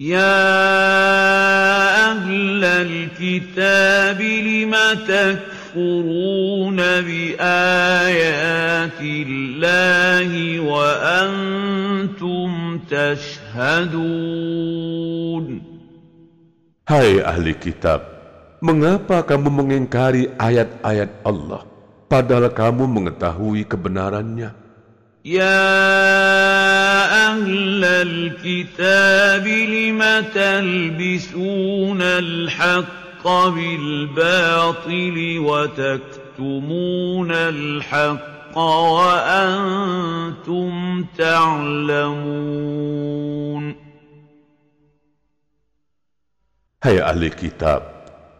يا أهل الكتاب لم تكفرون بآيات الله وأنتم تشهدون Hai ahli kitab, mengapa kamu mengingkari ayat-ayat Allah, padahal kamu mengetahui kebenarannya? يا أهل الكتاب لم تلبسون الحق بالباطل وتكتمون الحق وأنتم تعلمون Hai ahli kitab,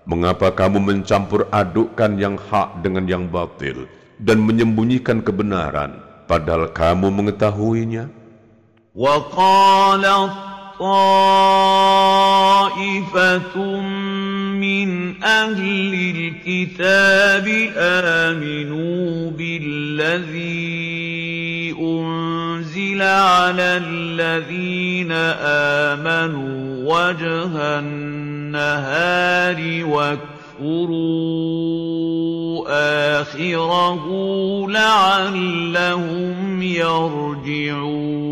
mengapa kamu mencampur adukkan yang hak dengan yang batil dan menyembunyikan kebenaran, Padahal kamu mengetahuinya? وقالت طائفة من أهل الكتاب آمنوا بالذي أنزل على الذين آمنوا وجه النهار واكفروا آخره لعلهم يرجعون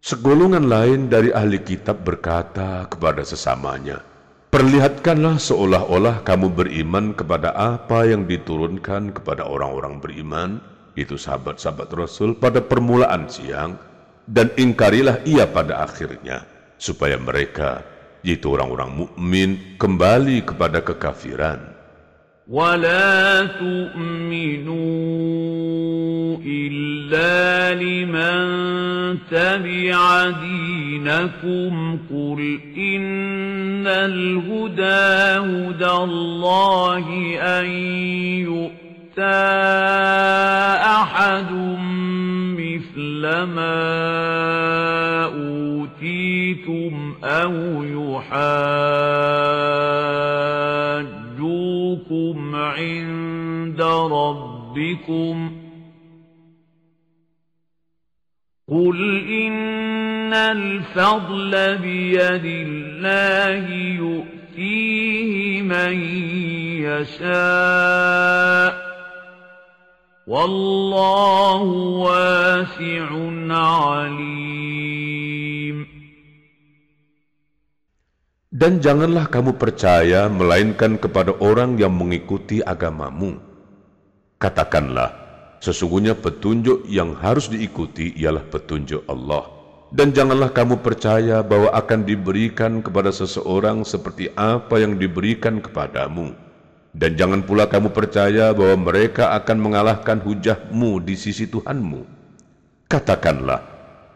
Segolongan lain dari ahli kitab berkata kepada sesamanya, Perlihatkanlah seolah-olah kamu beriman kepada apa yang diturunkan kepada orang-orang beriman, itu sahabat-sahabat Rasul pada permulaan siang, dan ingkarilah ia pada akhirnya, supaya mereka, yaitu orang-orang mukmin kembali kepada kekafiran. ولا تؤمنوا إلا لمن تبع دينكم قل إن الهدى هدى الله أن يؤتى أحد مثل ما أوتيتم أو يحاجوكم عند ربكم قل إن الفضل بيد الله يؤتيه من يشاء والله واسع عليم Dan janganlah kamu percaya melainkan kepada orang yang mengikuti agamamu. Katakanlah, sesungguhnya petunjuk yang harus diikuti ialah petunjuk Allah. Dan janganlah kamu percaya bahwa akan diberikan kepada seseorang seperti apa yang diberikan kepadamu. Dan jangan pula kamu percaya bahwa mereka akan mengalahkan hujahmu di sisi Tuhanmu. Katakanlah,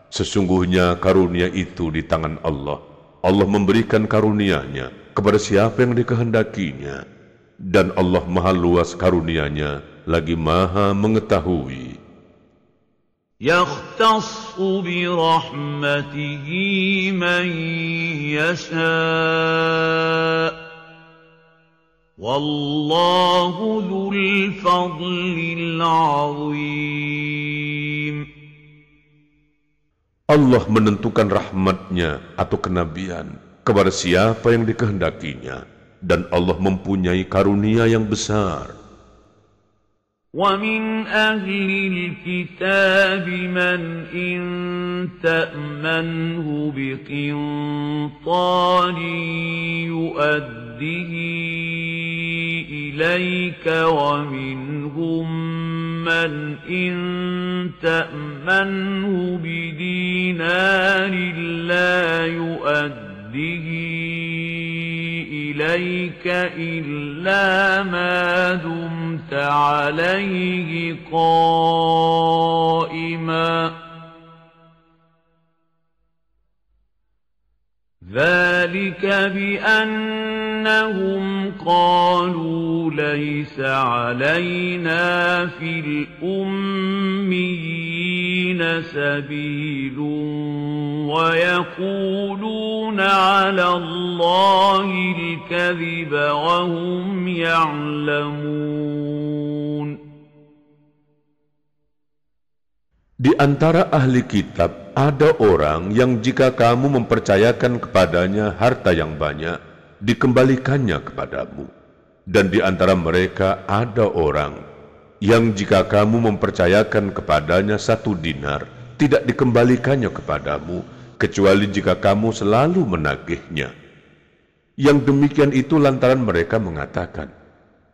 sesungguhnya karunia itu di tangan Allah. Allah memberikan karunia-Nya kepada siapa yang dikehendakinya. Dan Allah maha luas karunia-Nya lagi maha mengetahui. يختص برحمته من يشاء والله ذو الفضل العظيم Allah menentukan rahmatnya atau kenabian kepada siapa yang dikehendakinya. Dan Allah mempunyai karunia yang besar. ومن أهل الكتاب من إن تأمنه بقنطار يؤده إليك ومنهم من إن تأمنه بدينار لا يؤده إليك إلا ما دمت عليه قائما ذلك بأنهم قالوا ليس علينا في الأميين سبيل ويقولون على الله الكذب وهم يعلمون. Di antara ahli kitab ada orang yang jika kamu mempercayakan kepadanya harta yang banyak, dikembalikannya kepadamu. Dan di antara mereka ada orang yang jika kamu mempercayakan kepadanya satu dinar, tidak dikembalikannya kepadamu, kecuali jika kamu selalu menagihnya. Yang demikian itu lantaran mereka mengatakan,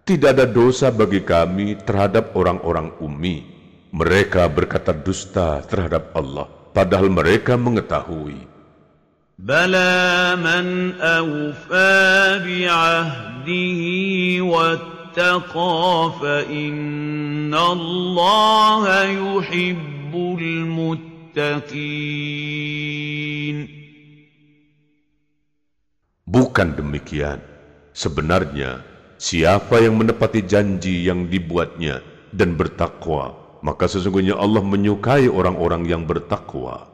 tidak ada dosa bagi kami terhadap orang-orang ummi. Mereka berkata dusta terhadap Allah, padahal mereka mengetahui. Bala man awfa bi'ahdihi wattaqa fa inna Allah yuhibbul muttaqin. Bukan demikian. Sebenarnya, siapa yang menepati janji yang dibuatnya dan bertakwa, maka sesungguhnya Allah menyukai orang-orang yang bertakwa.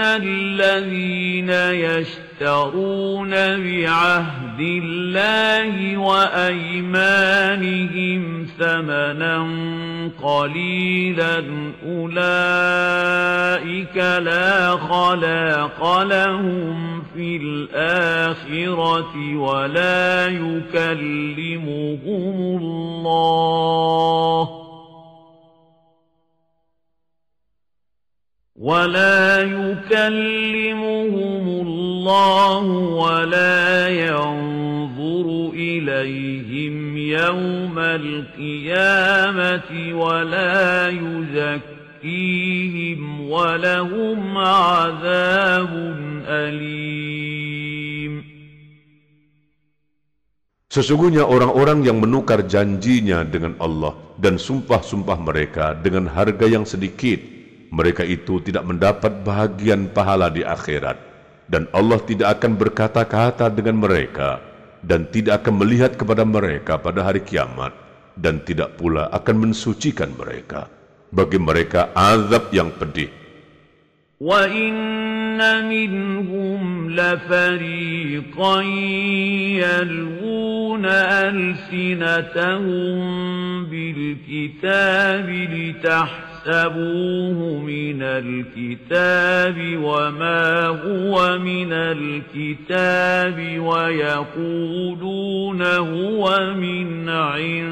الذين يشترون بعهد الله وأيمانهم ثمنا قليلا أولئك لا خلاق لهم في الآخرة ولا يكلمهم الله ولا يكلمهم الله ولا ينظر إليهم يوم القيامة ولا يزكيهم ولهم عذاب أليم Sesungguhnya orang-orang yang menukar janjinya dengan Allah dan sumpah-sumpah mereka dengan harga yang sedikit, mereka itu tidak mendapat bahagian pahala di akhirat. Dan Allah tidak akan berkata-kata dengan mereka dan tidak akan melihat kepada mereka pada hari kiamat dan tidak pula akan mensucikan mereka. Bagi mereka azab yang pedih مِنْهُمْ لَفَرِيقًا يَلْوُونَ أَلْسِنَتَهُم بِالْكِتَابِ لِتَحْسَبُوهُ مِنَ الْكِتَابِ وَمَا هُوَ مِنَ الْكِتَابِ وَيَقُولُونَ هُوَ مِنْ عِندِ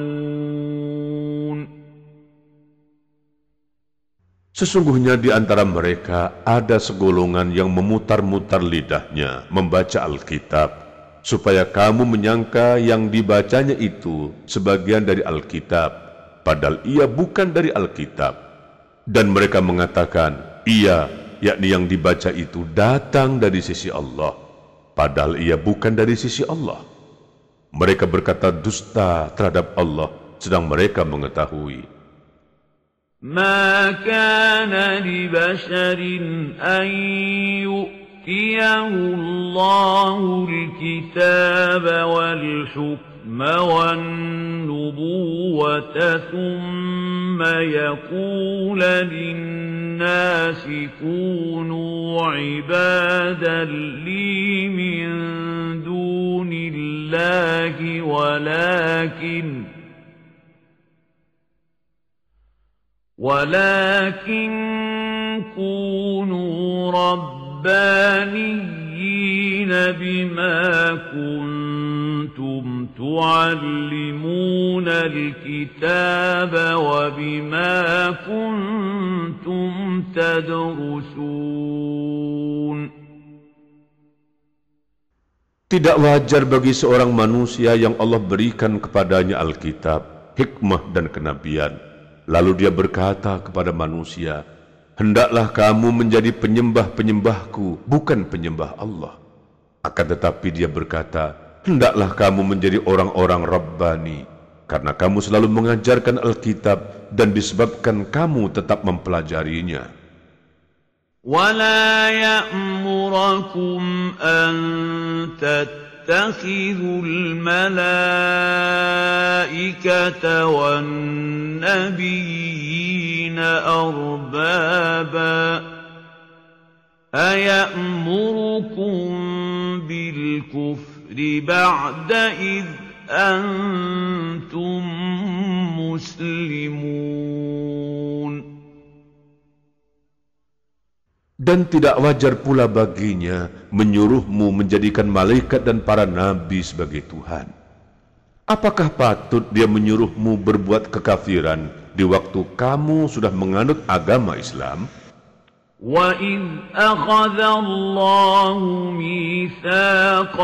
Sesungguhnya di antara mereka ada segolongan yang memutar-mutar lidahnya membaca Alkitab, supaya kamu menyangka yang dibacanya itu sebagian dari Alkitab, padahal ia bukan dari Alkitab. Dan mereka mengatakan, ia, yakni yang dibaca itu datang dari sisi Allah, padahal ia bukan dari sisi Allah. Mereka berkata dusta terhadap Allah, sedang mereka mengetahui. ما كان لبشر أن يؤتيه الله الكتاب والحكم والنبوة ثم يقول للناس كونوا عبادا لي من دون الله ولكن ولكن كونوا ربانيين بما كنتم تعلمون الكتاب وبما كنتم تدرسون Tidak wajar bagi seorang manusia yang Allah berikan kepadanya Alkitab, hikmah dan kenabian, Lalu dia berkata kepada manusia, Hendaklah kamu menjadi penyembah-penyembahku, bukan penyembah Allah. Akan tetapi dia berkata, Hendaklah kamu menjadi orang-orang Rabbani, karena kamu selalu mengajarkan Alkitab dan disebabkan kamu tetap mempelajarinya. ولا يأمركم أن تتخذوا الملائكة والنبيين أربابا أيأمركم بالكفر بعد إذ أنتم مسلمون Dan tidak wajar pula baginya menyuruhmu menjadikan malaikat dan para nabi sebagai Tuhan. Apakah patut dia menyuruhmu berbuat kekafiran di waktu kamu sudah menganut agama Islam? وَإِذْ أَخَذَ اللَّهُ مِيثَاقَ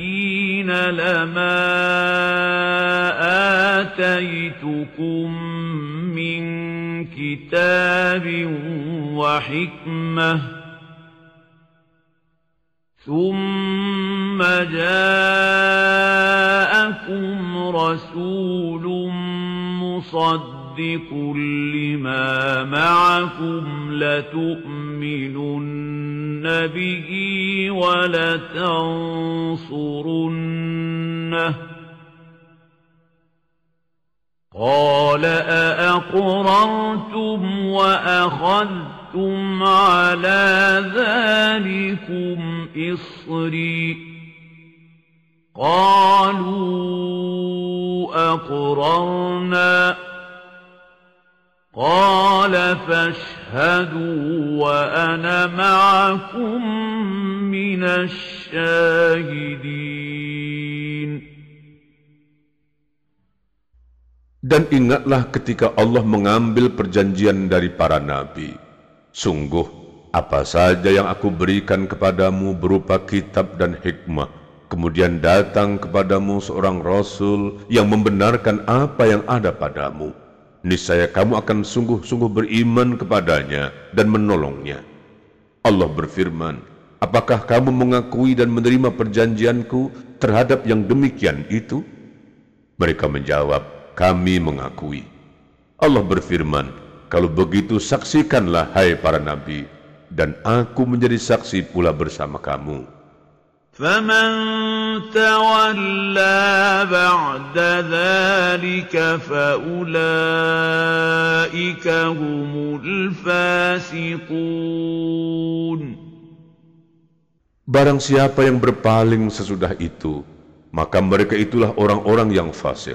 النَّبِيِّينَ لَمَا آتَيْتُكُم مِّن كِتَابٍ وَحِكْمَةٍ ثُمَّ جَاءَكُمْ رَسُولٌ مُّصَدِّقٌ لِّمَا مَعَكُمْ لَتُؤْمِنُنَّ بِهِ وَلَتَنصُرُنَّهُ قال أأقررتم وأخذتم على ذلكم إصري قالوا أقررنا قال فاشهدوا وأنا معكم من الشاهدين Dan ingatlah ketika Allah mengambil perjanjian dari para nabi. Sungguh, apa saja yang aku berikan kepadamu berupa kitab dan hikmah, kemudian datang kepadamu seorang rasul yang membenarkan apa yang ada padamu. Niscaya kamu akan sungguh-sungguh beriman kepadanya dan menolongnya. Allah berfirman, Apakah kamu mengakui dan menerima perjanjianku terhadap yang demikian itu? Mereka menjawab, kami mengakui. Allah berfirman, kalau begitu saksikanlah hai para nabi, dan aku menjadi saksi pula bersama kamu. فمن تولى بعد ذلك فأولئك هم الفاسقون Barang siapa yang berpaling sesudah itu, maka mereka itulah orang-orang yang fasik.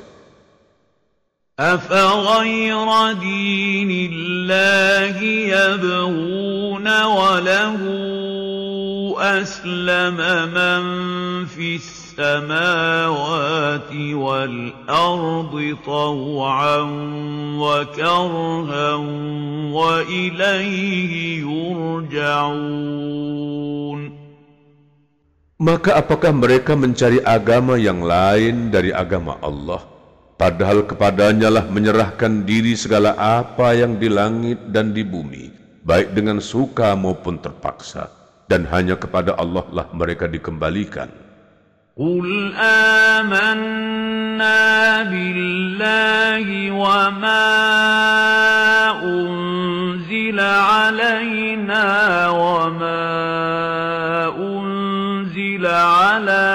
أفغير دين الله يبغون وله أسلم من في السماوات والأرض طوعا وكرها وإليه يرجعون Maka apakah mereka mencari agama yang lain dari agama Allah? Padahal kepadanya lah menyerahkan diri segala apa yang di langit dan di bumi, baik dengan suka maupun terpaksa, dan hanya kepada Allah lah mereka dikembalikan. قل آمنا بالله وما أنزل علينا وما أنزل على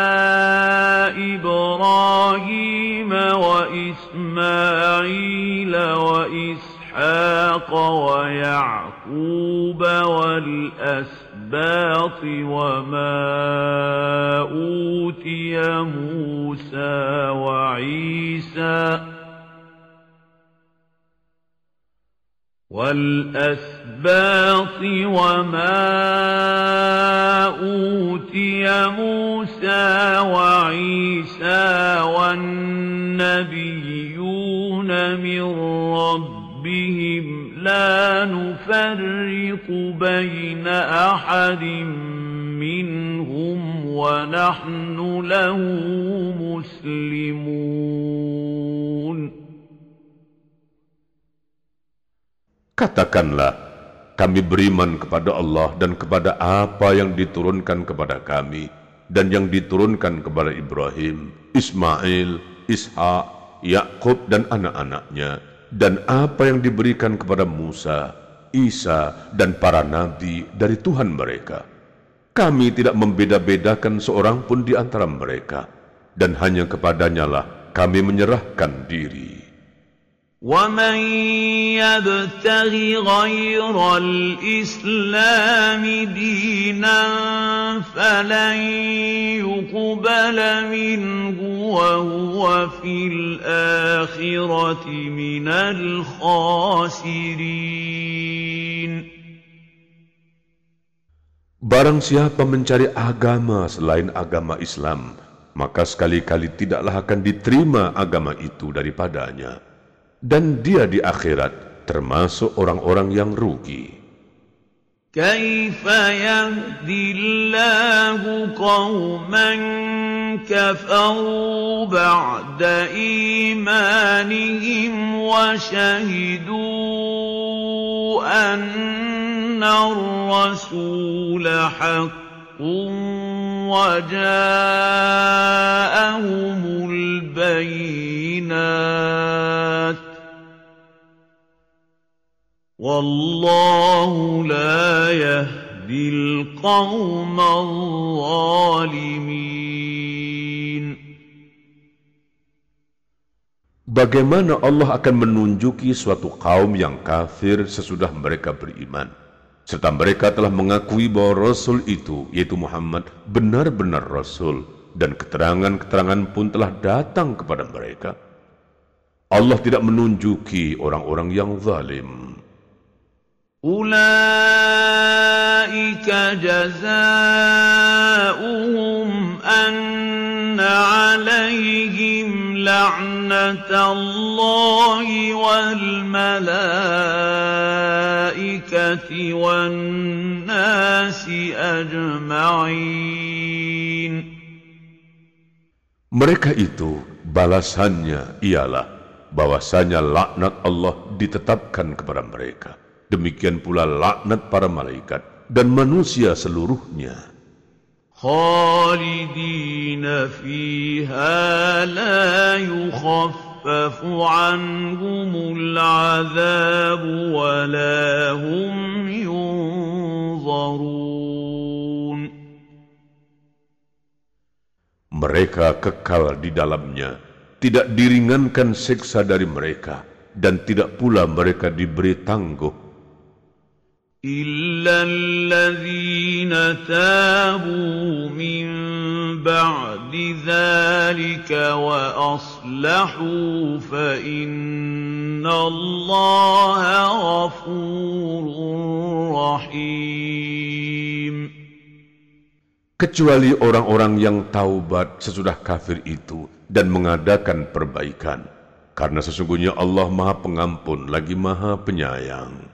إبراهيم وإسماعيل وإسحاق ويعقوب والأسباط وما أوتي موسى وعيسى والأسباط وما أوتي موسى وعيسى والنبيون من ربهم لا نفرق بين أحد منهم ونحن له مسلمون Katakanlah, kami beriman kepada Allah dan kepada apa yang diturunkan kepada kami dan yang diturunkan kepada Ibrahim, Ismail, Ishak, Yakub dan anak-anaknya dan apa yang diberikan kepada Musa, Isa, dan para nabi dari Tuhan mereka. Kami tidak membeda-bedakan seorang pun di antara mereka, dan hanya kepadanya lah kami menyerahkan diri. ومن يبتغ غير الإسلام دينا فلن يقبل منه وهو في الآخرة من الخاسرين Barang siapa mencari agama selain agama Islam, maka sekali-kali tidaklah akan diterima agama itu daripadanya dan dia di akhirat termasuk orang-orang yang rugi. كيف يهدي الله قوما كفروا بعد إيمانهم وشهدوا أن الرسول حق وجاءهم البينات Wallahu la yahdil zalimin. Bagaimana Allah akan menunjuki suatu kaum yang kafir sesudah mereka beriman? Serta mereka telah mengakui bahwa Rasul itu, yaitu Muhammad, benar-benar Rasul, dan keterangan-keterangan pun telah datang kepada mereka. Allah tidak menunjuki orang-orang yang zalim. أولئك جزاؤهم أن عليهم لعنة الله والملائكة والناس أجمعين Mereka itu balasannya ialah bahwasanya laknat Allah ditetapkan kepada mereka. Demikian pula laknat para malaikat dan manusia seluruhnya. خالدين فيها لا يخفف عنهم العذاب ولا هم ينظرون Mereka kekal di dalamnya, tidak diringankan siksa dari mereka, dan tidak pula mereka diberi tangguh إلا الذين تابوا من بعد ذلك وأصلحوا فإن الله غفور رحيم kecuali orang-orang yang taubat sesudah kafir itu dan mengadakan perbaikan karena sesungguhnya Allah Maha Pengampun lagi Maha Penyayang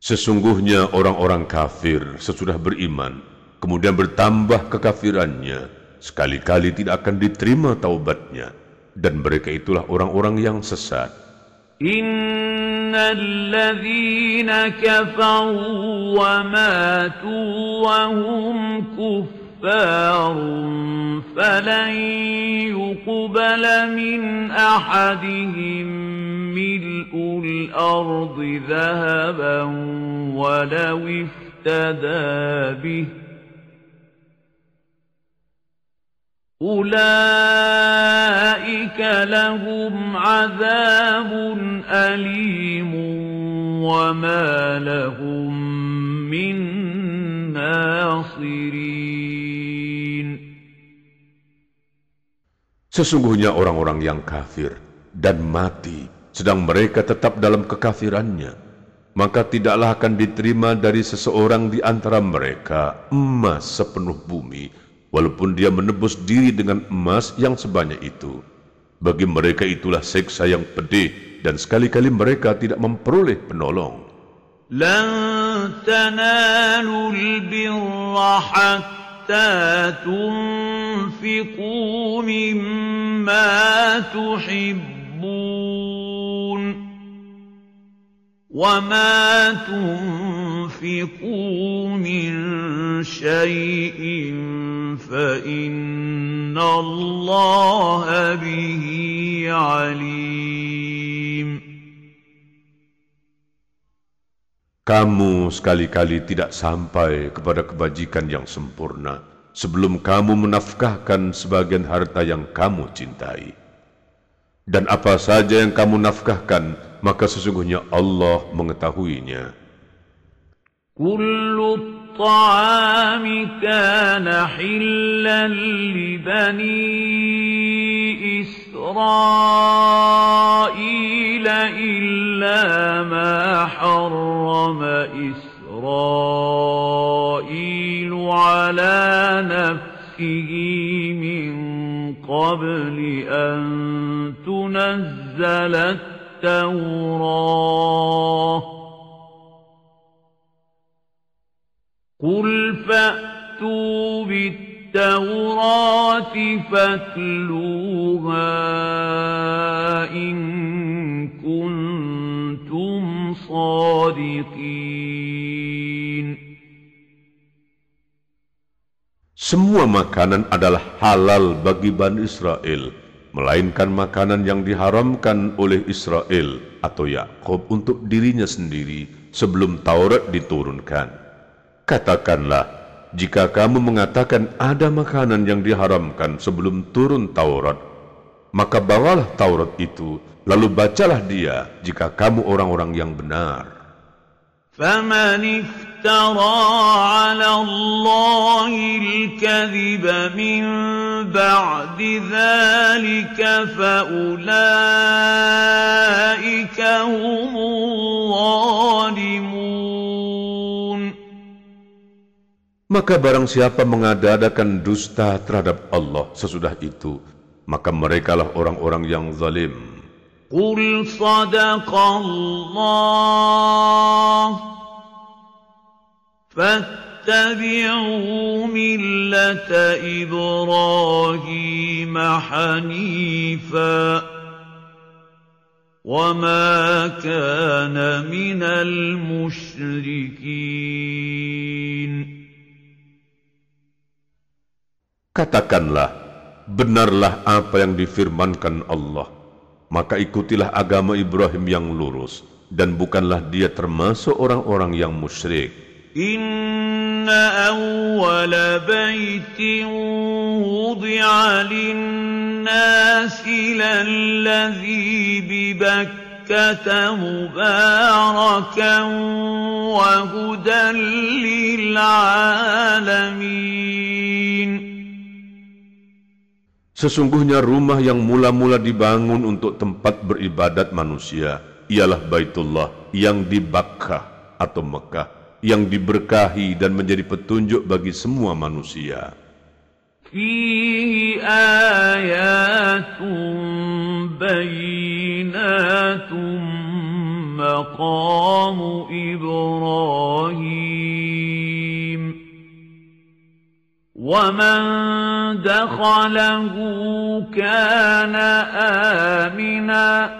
Sesungguhnya orang-orang kafir sesudah beriman, kemudian bertambah kekafirannya, sekali-kali tidak akan diterima taubatnya, dan mereka itulah orang-orang yang sesat. إن الذين كفروا وماتوا وهم كفار فلن يقبل من أحدهم ملء الأرض ذهبا ولو افتدى به أولئك لهم عذاب أليم وما لهم من ناصرين Sesungguhnya orang-orang yang kafir dan mati sedang mereka tetap dalam kekafirannya, maka tidaklah akan diterima dari seseorang di antara mereka emas sepenuh bumi, walaupun dia menebus diri dengan emas yang sebanyak itu. Bagi mereka itulah seksa yang pedih dan sekali-kali mereka tidak memperoleh penolong. لن تنالوا البر حتى تنفقوا مما تحبون وما تنفقوا من شيء فإن الله به عليم Kamu sekali-kali tidak sampai kepada kebajikan yang sempurna sebelum kamu menafkahkan sebagian harta yang kamu cintai. Dan apa saja yang kamu nafkahkan, maka sesungguhnya Allah mengetahuinya. Kullu kana hillan li bani إسرائيل إلا ما حرم إسرائيل على نفسه من قبل أن تنزل التوراة. قل فأتوا بالتوراة التوراة فاتلوها إن كنتم صادقين. Semua makanan adalah halal bagi Bani Israel, melainkan makanan yang diharamkan oleh Israel atau Yakub untuk dirinya sendiri sebelum Taurat diturunkan. Katakanlah, jika kamu mengatakan ada makanan yang diharamkan sebelum turun Taurat, maka bawalah Taurat itu, lalu bacalah dia jika kamu orang-orang yang benar. فمن افترى على الله الكذب من بعد ذلك فأولئك هم الظالمون Maka barang siapa mengada-adakan dusta terhadap Allah sesudah itu, maka merekalah orang-orang yang zalim. Qul sadaqallah fattabi'u millata Ibrahim hanifa وما كان من المشركين Katakanlah, benarlah apa yang difirmankan Allah. Maka ikutilah agama Ibrahim yang lurus, dan bukanlah dia termasuk orang-orang yang musyrik. Awwala baitin wudi'a linnasi lalladhi bibakkata mubarakan wa hudan lil'alamin. Sesungguhnya rumah yang mula-mula dibangun untuk tempat beribadat manusia ialah Baitullah yang di Bakkah atau Mekah yang diberkahi dan menjadi petunjuk bagi semua manusia. Fihi ayatun bayinatun maqamu Ibrahim ومن دخله كان آمنا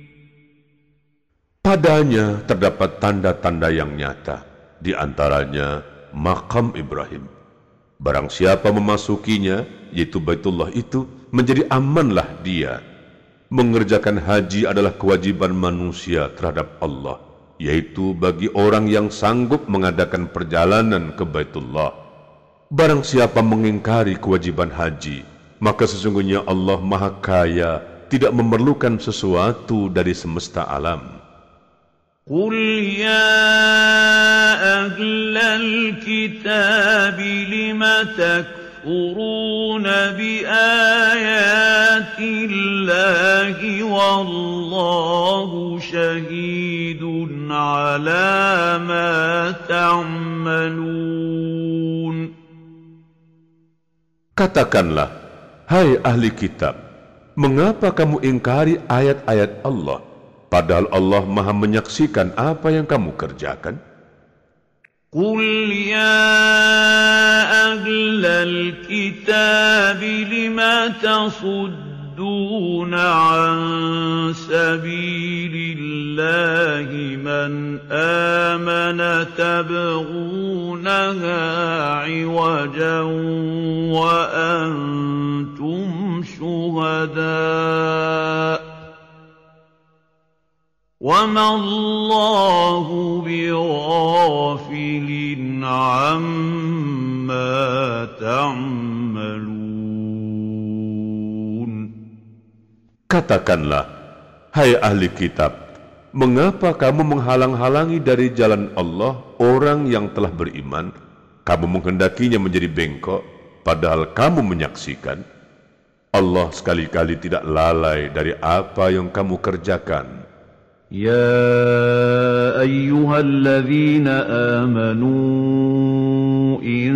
Padanya terdapat tanda-tanda yang nyata, di antaranya makam Ibrahim. Barang siapa memasukinya, yaitu Baitullah itu, menjadi amanlah dia. Mengerjakan haji adalah kewajiban manusia terhadap Allah yaitu bagi orang yang sanggup mengadakan perjalanan ke Baitullah. Barang siapa mengingkari kewajiban haji, maka sesungguhnya Allah Maha Kaya tidak memerlukan sesuatu dari semesta alam. قل يا أهل الكتاب لم تكفرون بآيات الله والله شهيد على ما تعملون Katakanlah, hai ahli kitab, mengapa kamu ingkari ayat-ayat Allah, padahal Allah maha menyaksikan apa yang kamu kerjakan? قل يا أهل الكتاب لم تصدون عن سبيل الله من آمن تبغونها عوجا وأنتم شهداء وما الله بغافل عما تعملون Katakanlah, hai ahli kitab, mengapa kamu menghalang-halangi dari jalan Allah orang yang telah beriman? Kamu menghendakinya menjadi bengkok, padahal kamu menyaksikan. Allah sekali-kali tidak lalai dari apa yang kamu kerjakan. يا أيها الذين آمنوا إن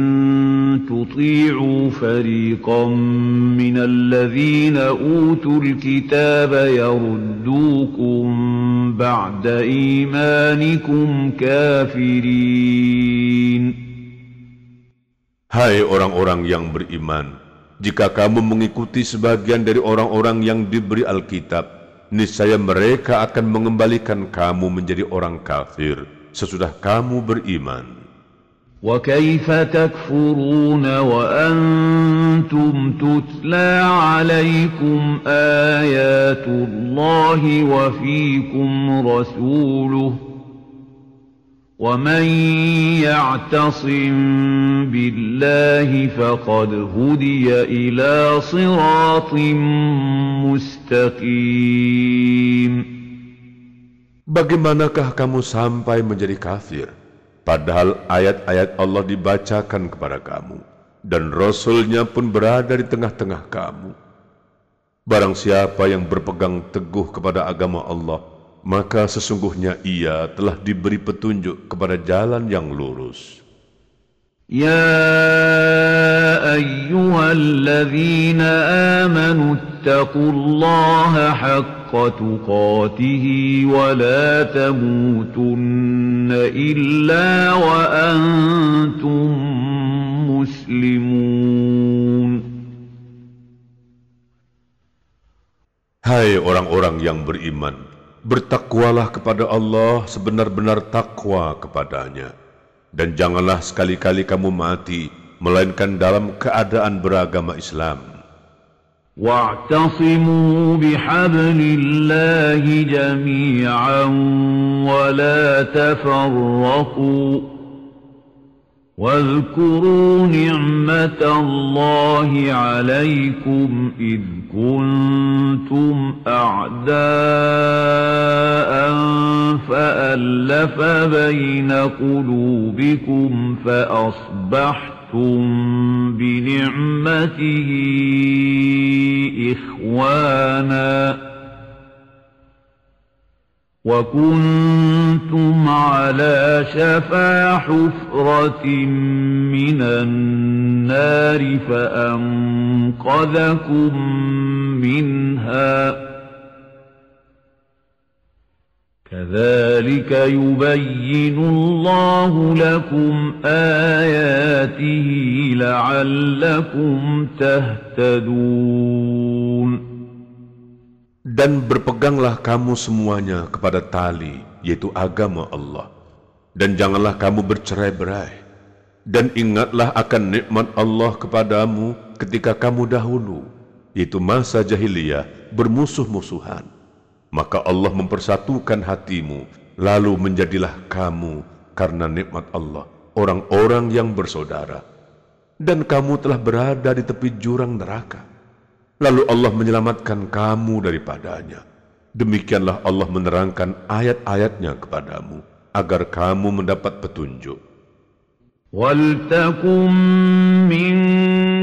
تطيعوا فريقا من الذين أوتوا الكتاب يردوكم بعد إيمانكم كافرين Hai orang-orang yang beriman, jika kamu mengikuti sebagian dari orang-orang yang diberi Alkitab, niscaya mereka akan mengembalikan kamu menjadi orang kafir sesudah kamu beriman. وكيف تكفرون وأنتم تتلى عليكم آيات الله وفيكم رسوله ومن يعتصم بالله فقد هدي إلى صراط مستقيم Bagaimanakah kamu sampai menjadi kafir, padahal ayat-ayat Allah dibacakan kepada kamu, dan Rasulnya pun berada di tengah-tengah kamu. Barang siapa yang berpegang teguh kepada agama Allah, maka sesungguhnya ia telah diberi petunjuk kepada jalan yang lurus. يا أيها الذين آمنوا اتقوا الله حق تقاته ولا تموتن إلا وأنتم مسلمون Hai orang-orang yang beriman, bertakwalah kepada Allah sebenar-benar takwa kepadanya. Dan janganlah sekali-kali kamu mati, melainkan dalam keadaan beragama Islam. واعتصموا بحبل الله جميعا ولا تفرقوا واذكروا نعمة الله عليكم إذ كنتم أعداء فألف بين قلوبكم فأصبحتم بنعمته إخوانا وكنتم على شفا حفرة من النار فأنقذكم منها كذلك يبين الله لكم آياته لعلكم تهتدون Dan berpeganglah kamu semuanya kepada tali, yaitu agama Allah. Dan janganlah kamu bercerai-berai. Dan ingatlah akan nikmat Allah kepadamu ketika kamu dahulu, yaitu masa jahiliyah bermusuh-musuhan. Maka Allah mempersatukan hatimu, lalu menjadilah kamu karena nikmat Allah, orang-orang yang bersaudara. Dan kamu telah berada di tepi jurang neraka. Lalu Allah menyelamatkan kamu daripadanya. Demikianlah Allah menerangkan ayat-ayatnya kepadamu, agar kamu mendapat petunjuk. وَلْتَكُمْ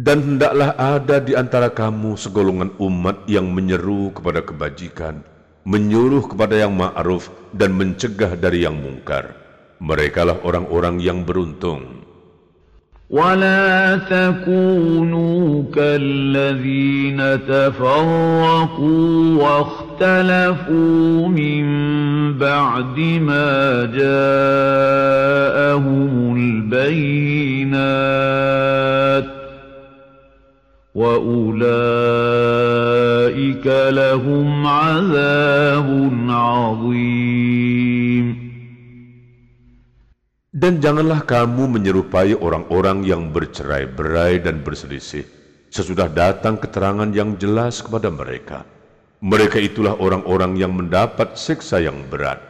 Dan hendaklah ada di antara kamu segolongan umat yang menyeru kepada kebajikan, menyuruh kepada yang ma'ruf dan mencegah dari yang mungkar. Merekalah orang-orang yang beruntung. ولا تكونوا كالذين تفرقوا واختلفوا من بعد ما جاءهم البينات وأولئك لهم عذاب عظيم Dan janganlah kamu menyerupai orang-orang yang bercerai-berai dan berselisih sesudah datang keterangan yang jelas kepada mereka. Mereka itulah orang-orang yang mendapat siksa yang berat.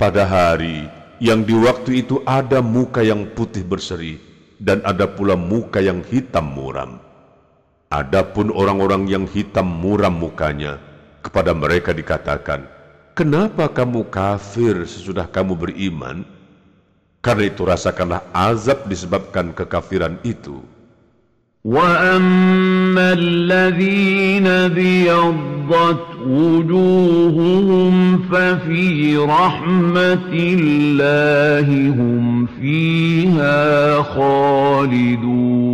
Pada hari yang di waktu itu ada muka yang putih berseri dan ada pula muka yang hitam muram. Adapun orang-orang yang hitam muram mukanya, kepada mereka dikatakan, Kenapa kamu kafir sesudah kamu beriman? Karena itu rasakanlah azab disebabkan kekafiran itu. وأما الذين بيضت وجوههم ففي رحمة الله هم فيها خالدون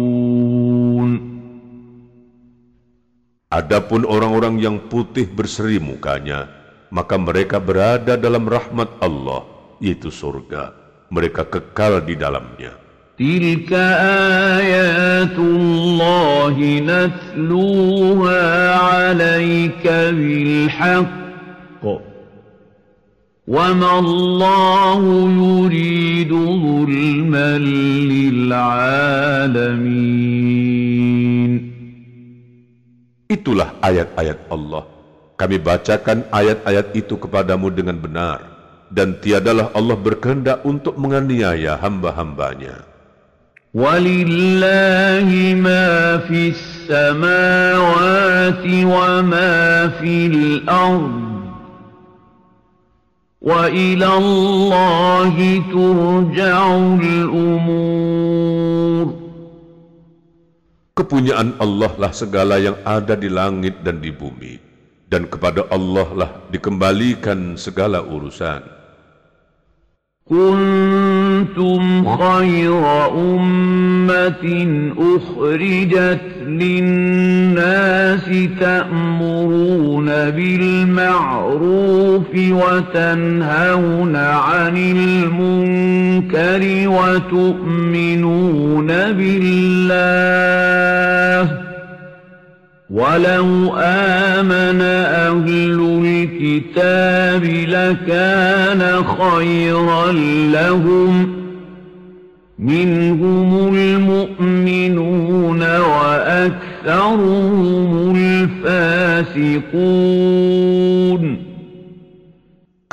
Adapun orang-orang yang putih berseri mukanya, maka mereka berada dalam rahmat Allah, yaitu surga. Mereka kekal di dalamnya. تلك آيات الله نتلوها عليك بالحق وما الله يريد ظلما للعالمين Itulah ayat-ayat Allah. Kami bacakan ayat-ayat itu kepadamu dengan benar. Dan tiadalah Allah berkehendak untuk menganiaya hamba-hambanya. ولله ما في السماوات وما في الأرض وإلى الله ترجع الأمور Kepunyaan Allah lah segala yang ada di langit dan di bumi. Dan kepada Allah lah dikembalikan segala urusan. كنتم خير أمة أخرجت للناس تأمرون بالمعروف وتنهون عن المنكر وتؤمنون بالله ولو آمن أهل الكتاب لكان خيرا لهم منهم المؤمنون وأكثرهم الفاسقون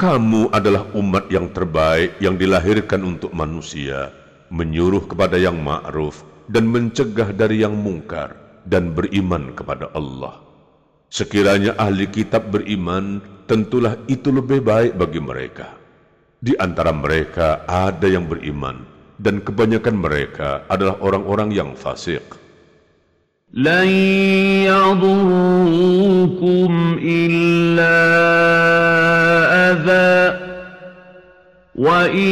Kamu adalah umat yang terbaik yang dilahirkan untuk manusia, menyuruh kepada yang ma'ruf dan mencegah dari yang mungkar dan beriman kepada Allah. Sekiranya ahli kitab beriman, tentulah itu lebih baik bagi mereka. Di antara mereka ada yang beriman, dan kebanyakan mereka adalah orang-orang yang fasik. لن يضروكم إلا أذى وإن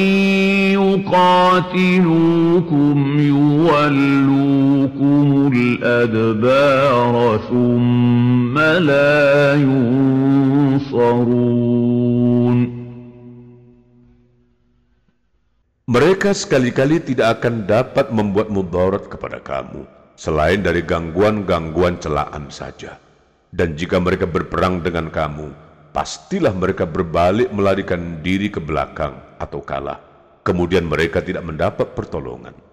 يقاتلوكم يولوكم الأدبار ثم لا ينصرون Mereka sekali-kali tidak akan dapat membuat mudarat kepada kamu, selain dari gangguan-gangguan celaan saja. Dan jika mereka berperang dengan kamu, pastilah mereka berbalik melarikan diri ke belakang atau kalah. Kemudian mereka tidak mendapat pertolongan.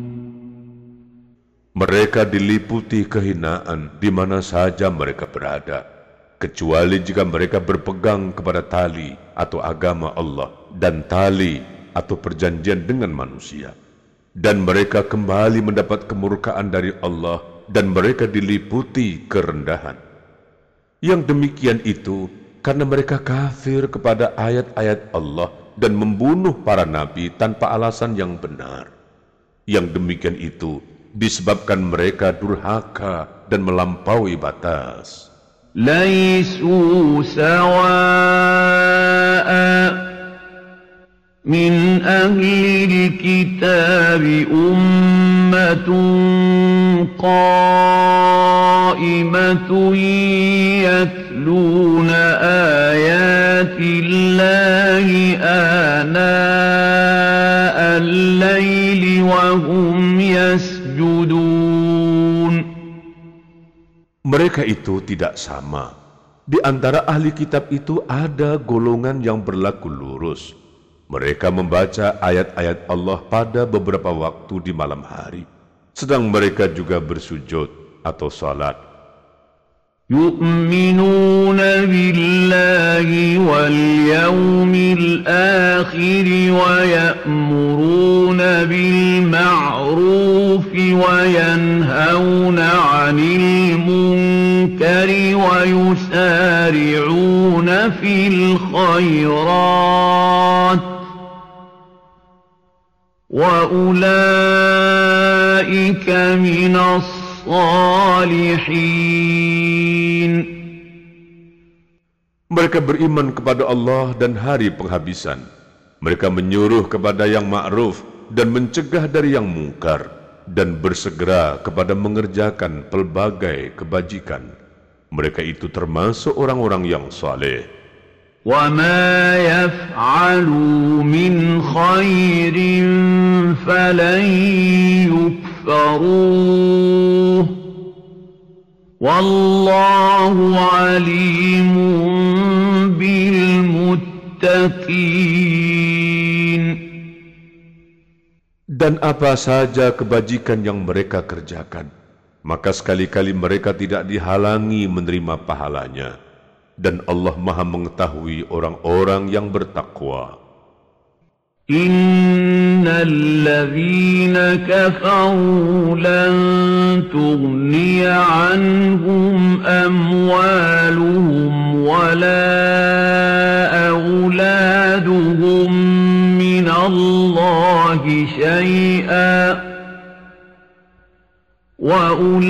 Mereka diliputi kehinaan di mana saja mereka berada, kecuali jika mereka berpegang kepada tali atau agama Allah dan tali atau perjanjian dengan manusia. Dan mereka kembali mendapat kemurkaan dari Allah dan mereka diliputi kerendahan. Yang demikian itu karena mereka kafir kepada ayat-ayat Allah dan membunuh para nabi tanpa alasan yang benar. Yang demikian itu disebabkan mereka durhaka dan melampaui batas. Laisu sawa'a min ahli kitab ummatun qa'imatun yatluna ayatillahi ana al-layli wa hum Mereka itu tidak sama. Di antara ahli kitab itu ada golongan yang berlaku lurus. Mereka membaca ayat-ayat Allah pada beberapa waktu di malam hari. Sedang mereka juga bersujud atau salat. يؤمنون بالله واليوم الآخر ويأمرون بالمعروف وينهون عن المنكر ويسارعون في الخيرات وأولئك من الصالحين Mereka beriman kepada Allah dan hari penghabisan. Mereka menyuruh kepada yang ma'ruf dan mencegah dari yang mungkar dan bersegera kepada mengerjakan pelbagai kebajikan. Mereka itu termasuk orang-orang yang saleh. وما يفعلوا من خير فلن يكفروه والله عليم بالمتقين Dan apa saja kebajikan yang mereka kerjakan, maka sekali-kali mereka tidak dihalangi menerima pahalanya. Dan Allah Maha mengetahui orang-orang yang bertakwa. Innal ladzina kafaru lan 'anhum amwaluhum wala auladuhum min Allah syai'a وأولئك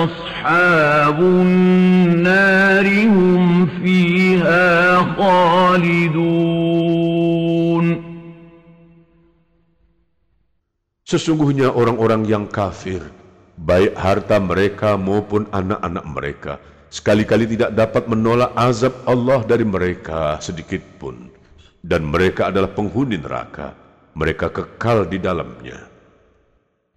أصحاب النار هم فيها خالدون Sesungguhnya orang-orang yang kafir, baik harta mereka maupun anak-anak mereka, sekali-kali tidak dapat menolak azab Allah dari mereka sedikit pun. Dan mereka adalah penghuni neraka, mereka kekal di dalamnya.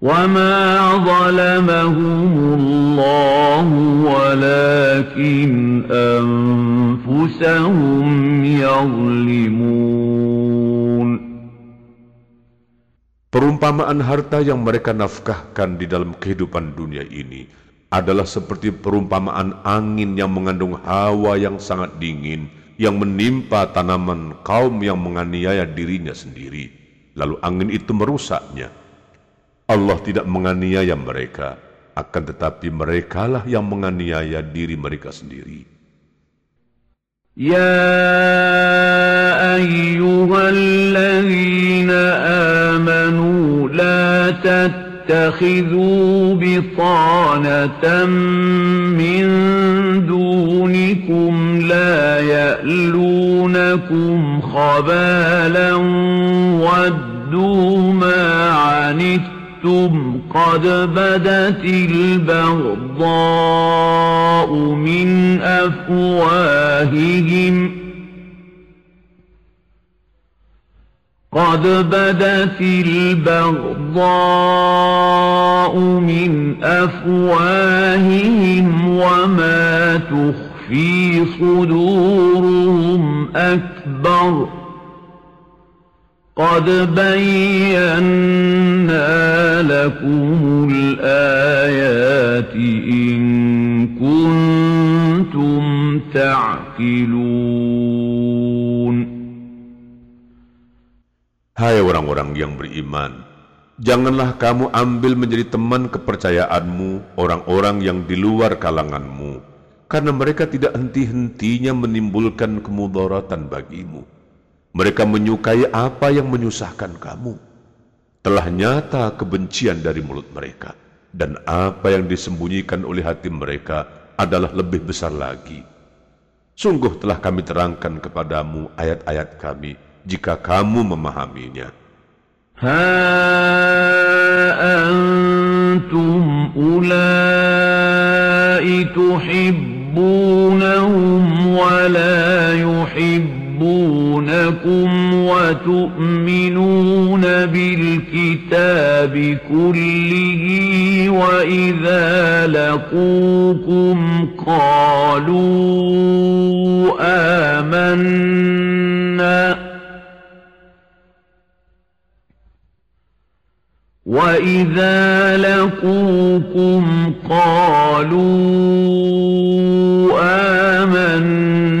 وما ظلمهم الله ولكن أنفسهم يظلمون Perumpamaan harta yang mereka nafkahkan di dalam kehidupan dunia ini adalah seperti perumpamaan angin yang mengandung hawa yang sangat dingin yang menimpa tanaman kaum yang menganiaya dirinya sendiri. Lalu angin itu merusaknya. Allah tidak menganiaya mereka, akan tetapi merekalah yang menganiaya diri mereka sendiri. يا أيها الذين آمنوا لا تتخذوا بطانة من دونكم لا يألونكم خبالا ودوا ما أَنتُمْ قَدْ بَدَتِ الْبَغْضَاءُ مِنْ أَفْوَاهِهِمْ قَدْ بَدَتِ الْبَغْضَاءُ مِنْ أَفْوَاهِهِمْ وَمَا تُخْفِي صُدُورُهُمْ أَكْبَرُ قد بينا لكم الآيات إن كنتم تعقلون Hai orang-orang yang beriman, janganlah kamu ambil menjadi teman kepercayaanmu orang-orang yang di luar kalanganmu, karena mereka tidak henti-hentinya menimbulkan kemudaratan bagimu. Mereka menyukai apa yang menyusahkan kamu. Telah nyata kebencian dari mulut mereka, dan apa yang disembunyikan oleh hati mereka adalah lebih besar lagi. Sungguh telah kami terangkan kepadamu ayat-ayat kami, jika kamu memahaminya. Ha antum ulai tuhibbunahum wa la yuhibbunahum يحبونكم وتؤمنون بالكتاب كله وإذا لقوكم قالوا آمنا وإذا لقوكم قالوا آمنا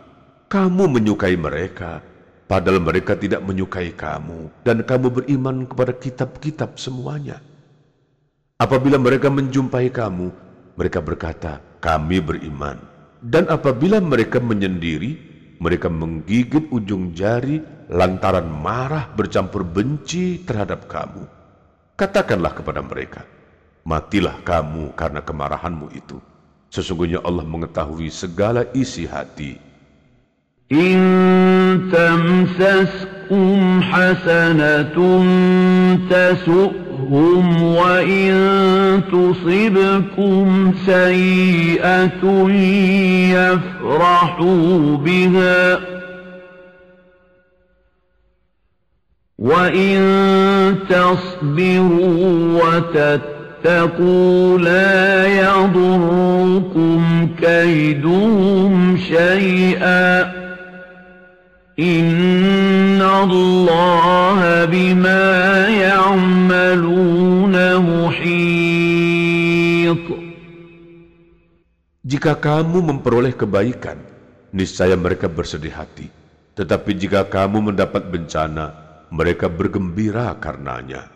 kamu menyukai mereka, padahal mereka tidak menyukai kamu, dan kamu beriman kepada kitab-kitab semuanya. Apabila mereka menjumpai kamu, mereka berkata, kami beriman. Dan apabila mereka menyendiri, mereka menggigit ujung jari lantaran marah bercampur benci terhadap kamu. Katakanlah kepada mereka, matilah kamu karena kemarahanmu itu. Sesungguhnya Allah mengetahui segala isi hati. إن تمسسكم حسنة تسؤهم وإن تصبكم سيئة يفرحوا بها وإن تصبروا وتتقوا لا يضركم كيدهم شيئا إن الله بما يعملون محيط Jika kamu memperoleh kebaikan, niscaya mereka bersedih hati. Tetapi jika kamu mendapat bencana, mereka bergembira karenanya.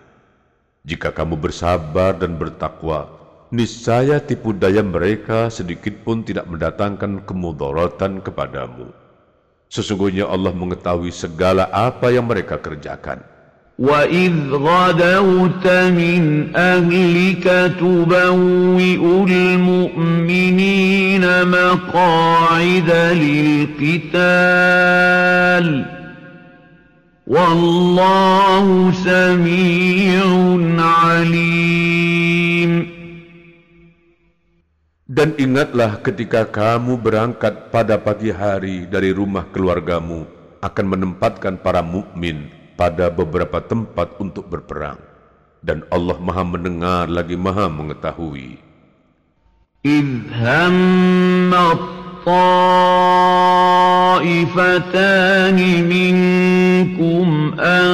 Jika kamu bersabar dan bertakwa, niscaya tipu daya mereka sedikit pun tidak mendatangkan kemudaratan kepadamu. Sesungguhnya Allah mengetahui segala apa yang mereka kerjakan. وَإِذْ غَدَوْتَ مِنْ أَهْلِكَ تُبَوِّئُ الْمُؤْمِنِينَ مَقَاعِدَ لِلْقِتَالِ وَاللَّهُ سَمِيعٌ عَلِيمٌ Dan ingatlah ketika kamu berangkat pada pagi hari dari rumah keluargamu akan menempatkan para mukmin pada beberapa tempat untuk berperang dan Allah Maha mendengar lagi Maha mengetahui إذ هم الطائفتان منكم أن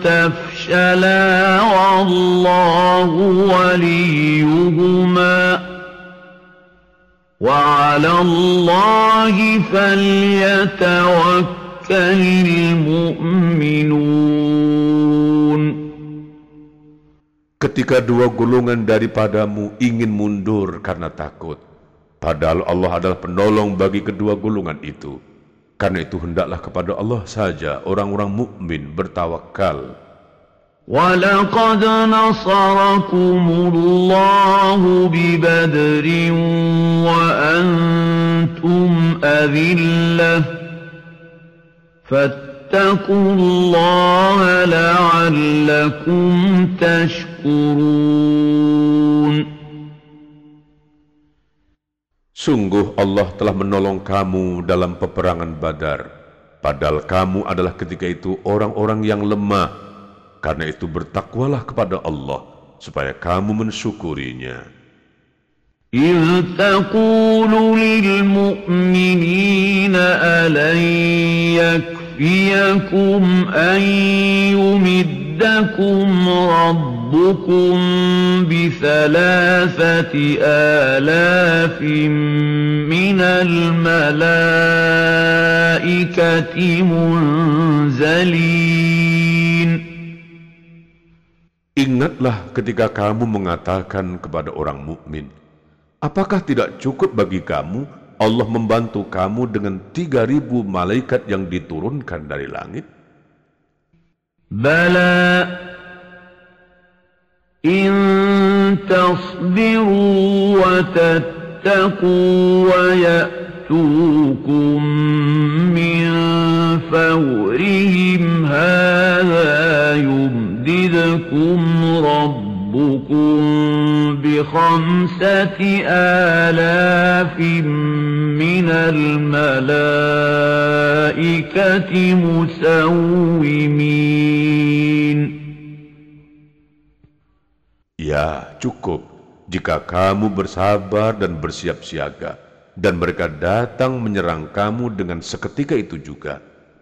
تفشلا والله وليهما وعلى الله فليتوكل المؤمنون Ketika dua golongan daripadamu ingin mundur karena takut, padahal Allah adalah penolong bagi kedua golongan itu. Karena itu hendaklah kepada Allah saja orang-orang mukmin bertawakal. ولقد نصركم الله ببدر وأنتم أذلة فاتقوا الله لعلكم تشكرون Sungguh Allah telah menolong kamu dalam peperangan Badar, padahal kamu adalah ketika itu orang-orang yang lemah. Karena itu bertakwalah kepada Allah supaya kamu mensyukurinya. إذ تقول للمؤمنين ألن يكفيكم أن يمدكم ربكم بثلاثة آلاف من الملائكة منزلين Ingatlah ketika kamu mengatakan kepada orang mukmin, apakah tidak cukup bagi kamu Allah membantu kamu dengan 3000 malaikat yang diturunkan dari langit? Bala in tasbiru wa tattaqu wa ya'tukum min fawrihim hadha yum يمددكم ربكم بخمسة آلاف من الملائكة مسومين Ya, cukup jika kamu bersabar dan bersiap siaga, dan mereka datang menyerang kamu dengan seketika itu juga.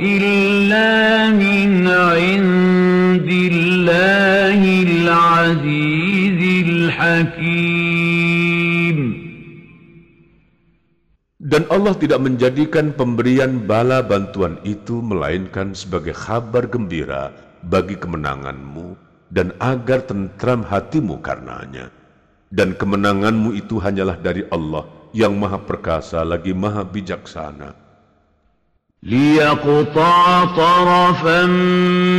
إلا من عند الله العزيز الحكيم Dan Allah tidak menjadikan pemberian bala bantuan itu melainkan sebagai kabar gembira bagi kemenanganmu dan agar tentram hatimu karenanya. Dan kemenanganmu itu hanyalah dari Allah yang maha perkasa lagi maha bijaksana. ليقطع طرفا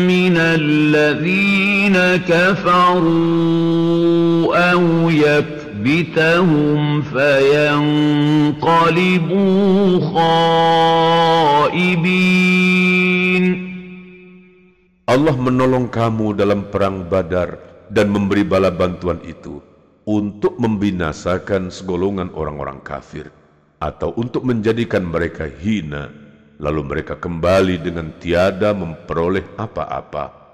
من الذين كفروا أو يكبتهم ليثبتهم فينقلبوا خائبين Allah menolong kamu dalam perang Badar dan memberi bala bantuan itu untuk membinasakan segolongan orang-orang kafir atau untuk menjadikan mereka hina lalu mereka kembali dengan tiada memperoleh apa-apa.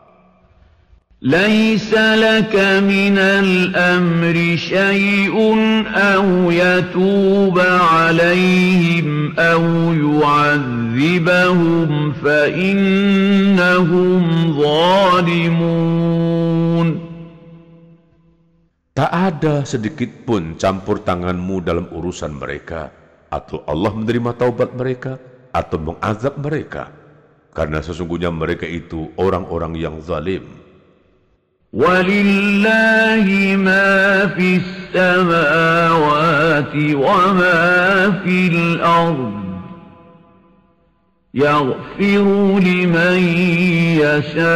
ليس لك من الأمر شيء أو يتوب عليهم أو يعذبهم فإنهم ظالمون Tak ada sedikit pun campur tanganmu dalam urusan mereka, atau Allah menerima taubat mereka, atau mengazab mereka, karena sesungguhnya mereka itu orang-orang yang zalim. ولله ما في السماوات وما في الأرض يغفر لمن يشاء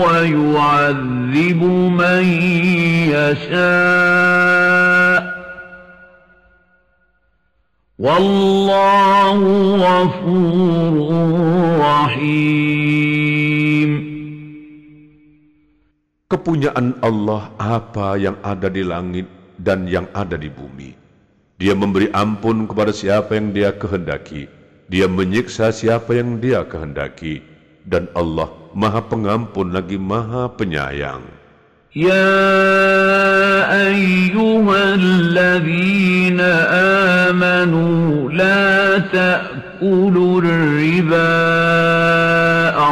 ويعذب من يشاء والله غفور رحيم Kepunyaan Allah apa yang ada di langit dan yang ada di bumi. Dia memberi ampun kepada siapa yang dia kehendaki. Dia menyiksa siapa yang dia kehendaki. Dan Allah maha pengampun lagi maha penyayang. يا أيها الذين آمنوا لا تأكلوا الربا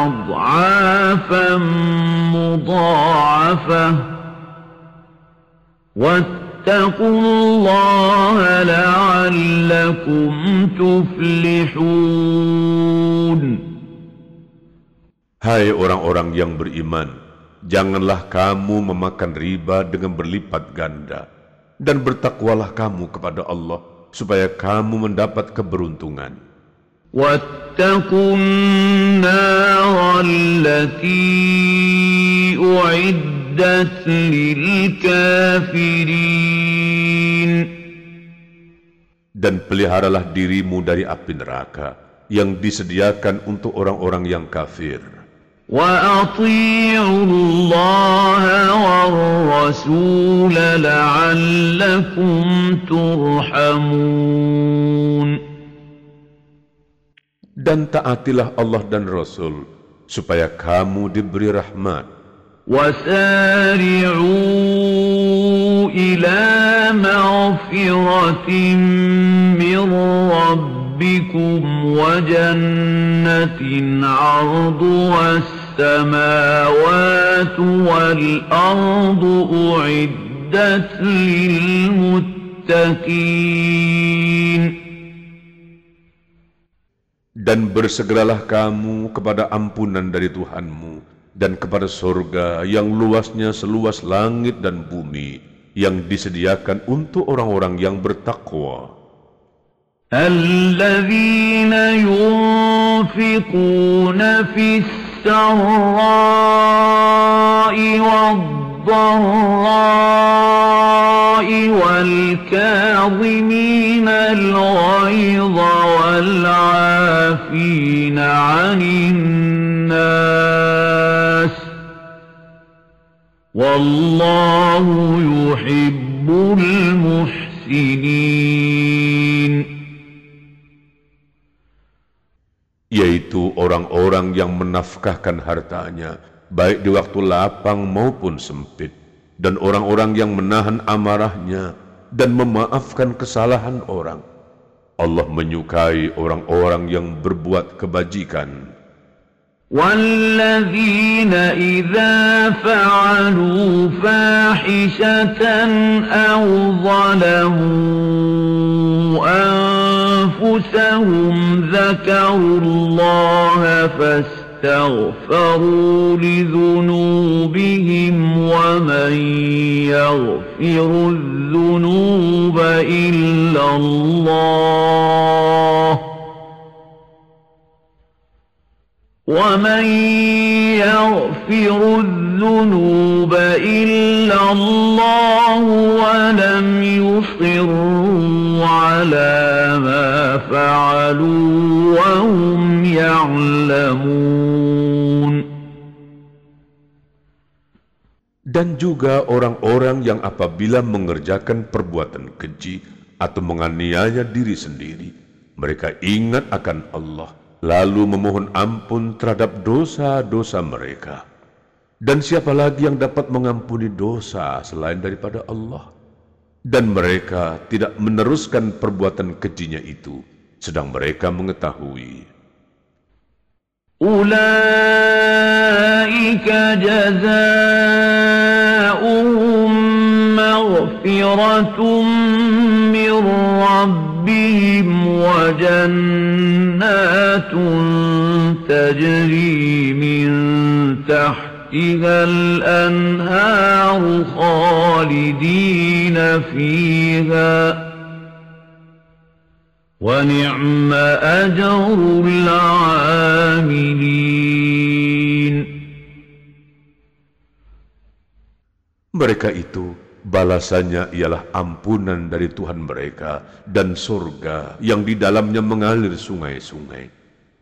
أضعافا مضاعفة واتقوا الله لعلكم تفلحون Hai orang-orang yang beriman, janganlah kamu memakan riba dengan berlipat ganda. Dan bertakwalah kamu kepada Allah, supaya kamu mendapat keberuntungan. واتقوا النار التي أعدت للكافرين Dan peliharalah dirimu dari api neraka yang disediakan untuk orang-orang yang kafir. وأطيعوا الله والرسول لعلكم ترحمون Dan taatilah Allah dan Rasul, supaya kamu diberi rahmat. وسارعوا إلى مغفرة من ربكم وجنة عرضها السماوات والأرض أعدت للمتقين Dan bersegeralah kamu kepada ampunan dari Tuhanmu dan kepada surga yang luasnya seluas langit dan bumi yang disediakan untuk orang-orang yang bertakwa. الذين ينفقون في السراء والضراء والكاظمين الغيظ والعافين عن الناس والله يحب المحسنين yaitu orang-orang yang menafkahkan hartanya, baik di waktu lapang maupun sempit, dan orang-orang yang menahan amarahnya dan memaafkan kesalahan orang. Allah menyukai orang-orang yang berbuat kebajikan. والذين إذا فعلوا فاحشة أو ظلموا أنفسهم ذكروا الله فاستغفروا لذنوبهم ومن يغفر الذنوب إلا الله ومن يغفر الذنوب إلا الله ولم يصروا على ما فعلوا وهم يعلمون Dan juga orang-orang yang apabila mengerjakan perbuatan keji atau menganiaya diri sendiri, mereka ingat akan Allah, lalu memohon ampun terhadap dosa-dosa mereka. Dan siapa lagi yang dapat mengampuni dosa selain daripada Allah? Dan mereka tidak meneruskan perbuatan kejinya itu, sedang mereka mengetahui. Ulaika jazaa'uhum maghfiratum mir rabbihim wa jannatun tajri min tahtiha تحتها الأنهار خالدين فيها ونعم أجر العاملين Mereka itu balasannya ialah ampunan dari Tuhan mereka dan surga yang di dalamnya mengalir sungai-sungai.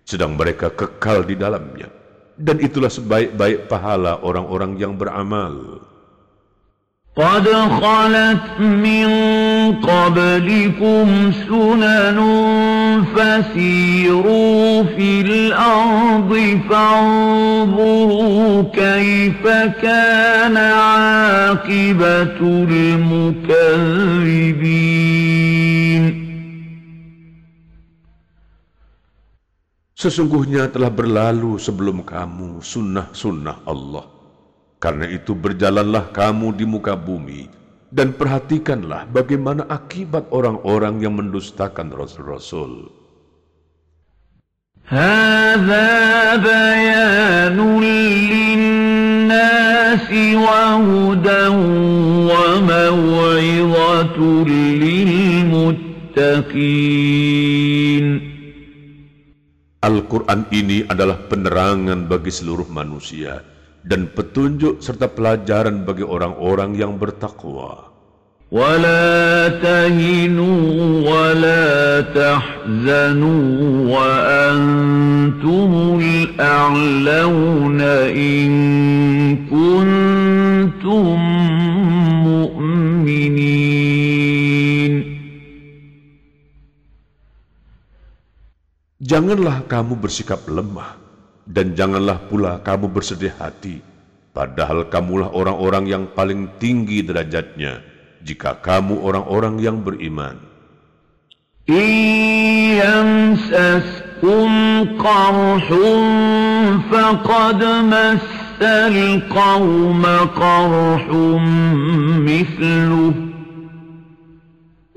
Sedang mereka kekal di dalamnya. dan itulah sebaik-baik pahala orang-orang yang beramal. قد خلت من قبلكم سنن فسيروا في الأرض فانظروا كيف كان عاقبة المكذبين Sesungguhnya telah berlalu sebelum kamu sunnah-sunnah Allah. Karena itu berjalanlah kamu di muka bumi dan perhatikanlah bagaimana akibat orang-orang yang mendustakan Rasul-Rasul. Al-Quran ini adalah penerangan bagi seluruh manusia dan petunjuk serta pelajaran bagi orang-orang yang bertakwa. ولا تهنوا ولا تحزنوا وأنتم الأعلون إن كنتم Janganlah kamu bersikap lemah dan janganlah pula kamu bersedih hati, padahal kamulah orang-orang yang paling tinggi derajatnya jika kamu orang-orang yang beriman. إن يمسسكم قرح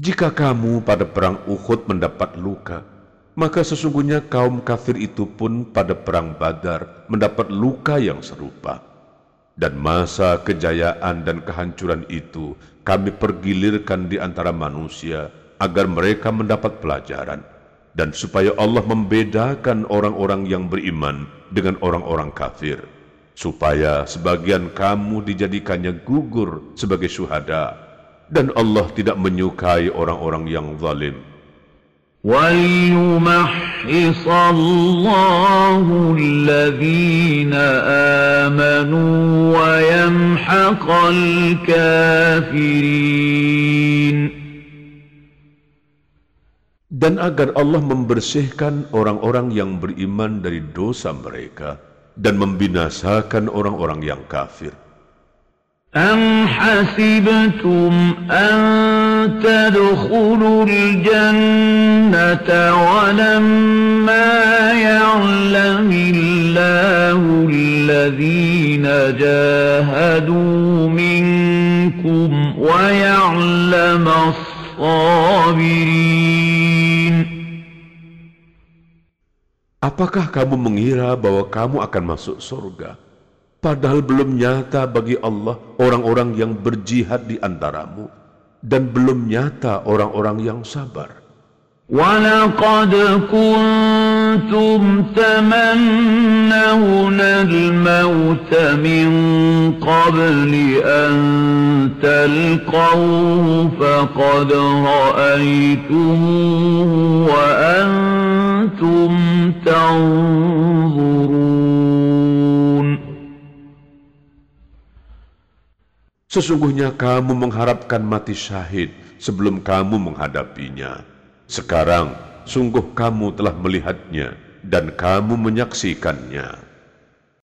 Jika kamu pada perang Uhud mendapat luka, maka sesungguhnya kaum kafir itu pun pada perang Badar mendapat luka yang serupa. Dan masa kejayaan dan kehancuran itu kami pergilirkan di antara manusia agar mereka mendapat pelajaran dan supaya Allah membedakan orang-orang yang beriman dengan orang-orang kafir supaya sebagian kamu dijadikannya gugur sebagai syuhada dan Allah tidak menyukai orang-orang yang zalim وليمحص الله الذين آمنوا ويمحق الكافرين dan agar Allah membersihkan orang-orang yang beriman dari dosa mereka dan membinasakan orang-orang yang kafir أم حسبتم أن تدخلوا الجنة ولما يعلم الله الذين جاهدوا منكم ويعلم الصابرين Apakah kamu mengira bahwa kamu akan masuk surga? Padahal belum nyata bagi Allah orang-orang yang berjihad di antaramu dan belum nyata orang-orang yang sabar. وَلَقَدْ كُنْتُمْ تَمَنَّوْنَ الْمَوْتَ مِنْ قَبْلِ أَنْ تَلْقَوْهُ فَقَدْ رَأَيْتُمُوهُ وَأَنْتُمْ تَنْظُرُونَ Sesungguhnya kamu mengharapkan mati syahid sebelum kamu menghadapinya. Sekarang, sungguh kamu telah melihatnya dan kamu menyaksikannya.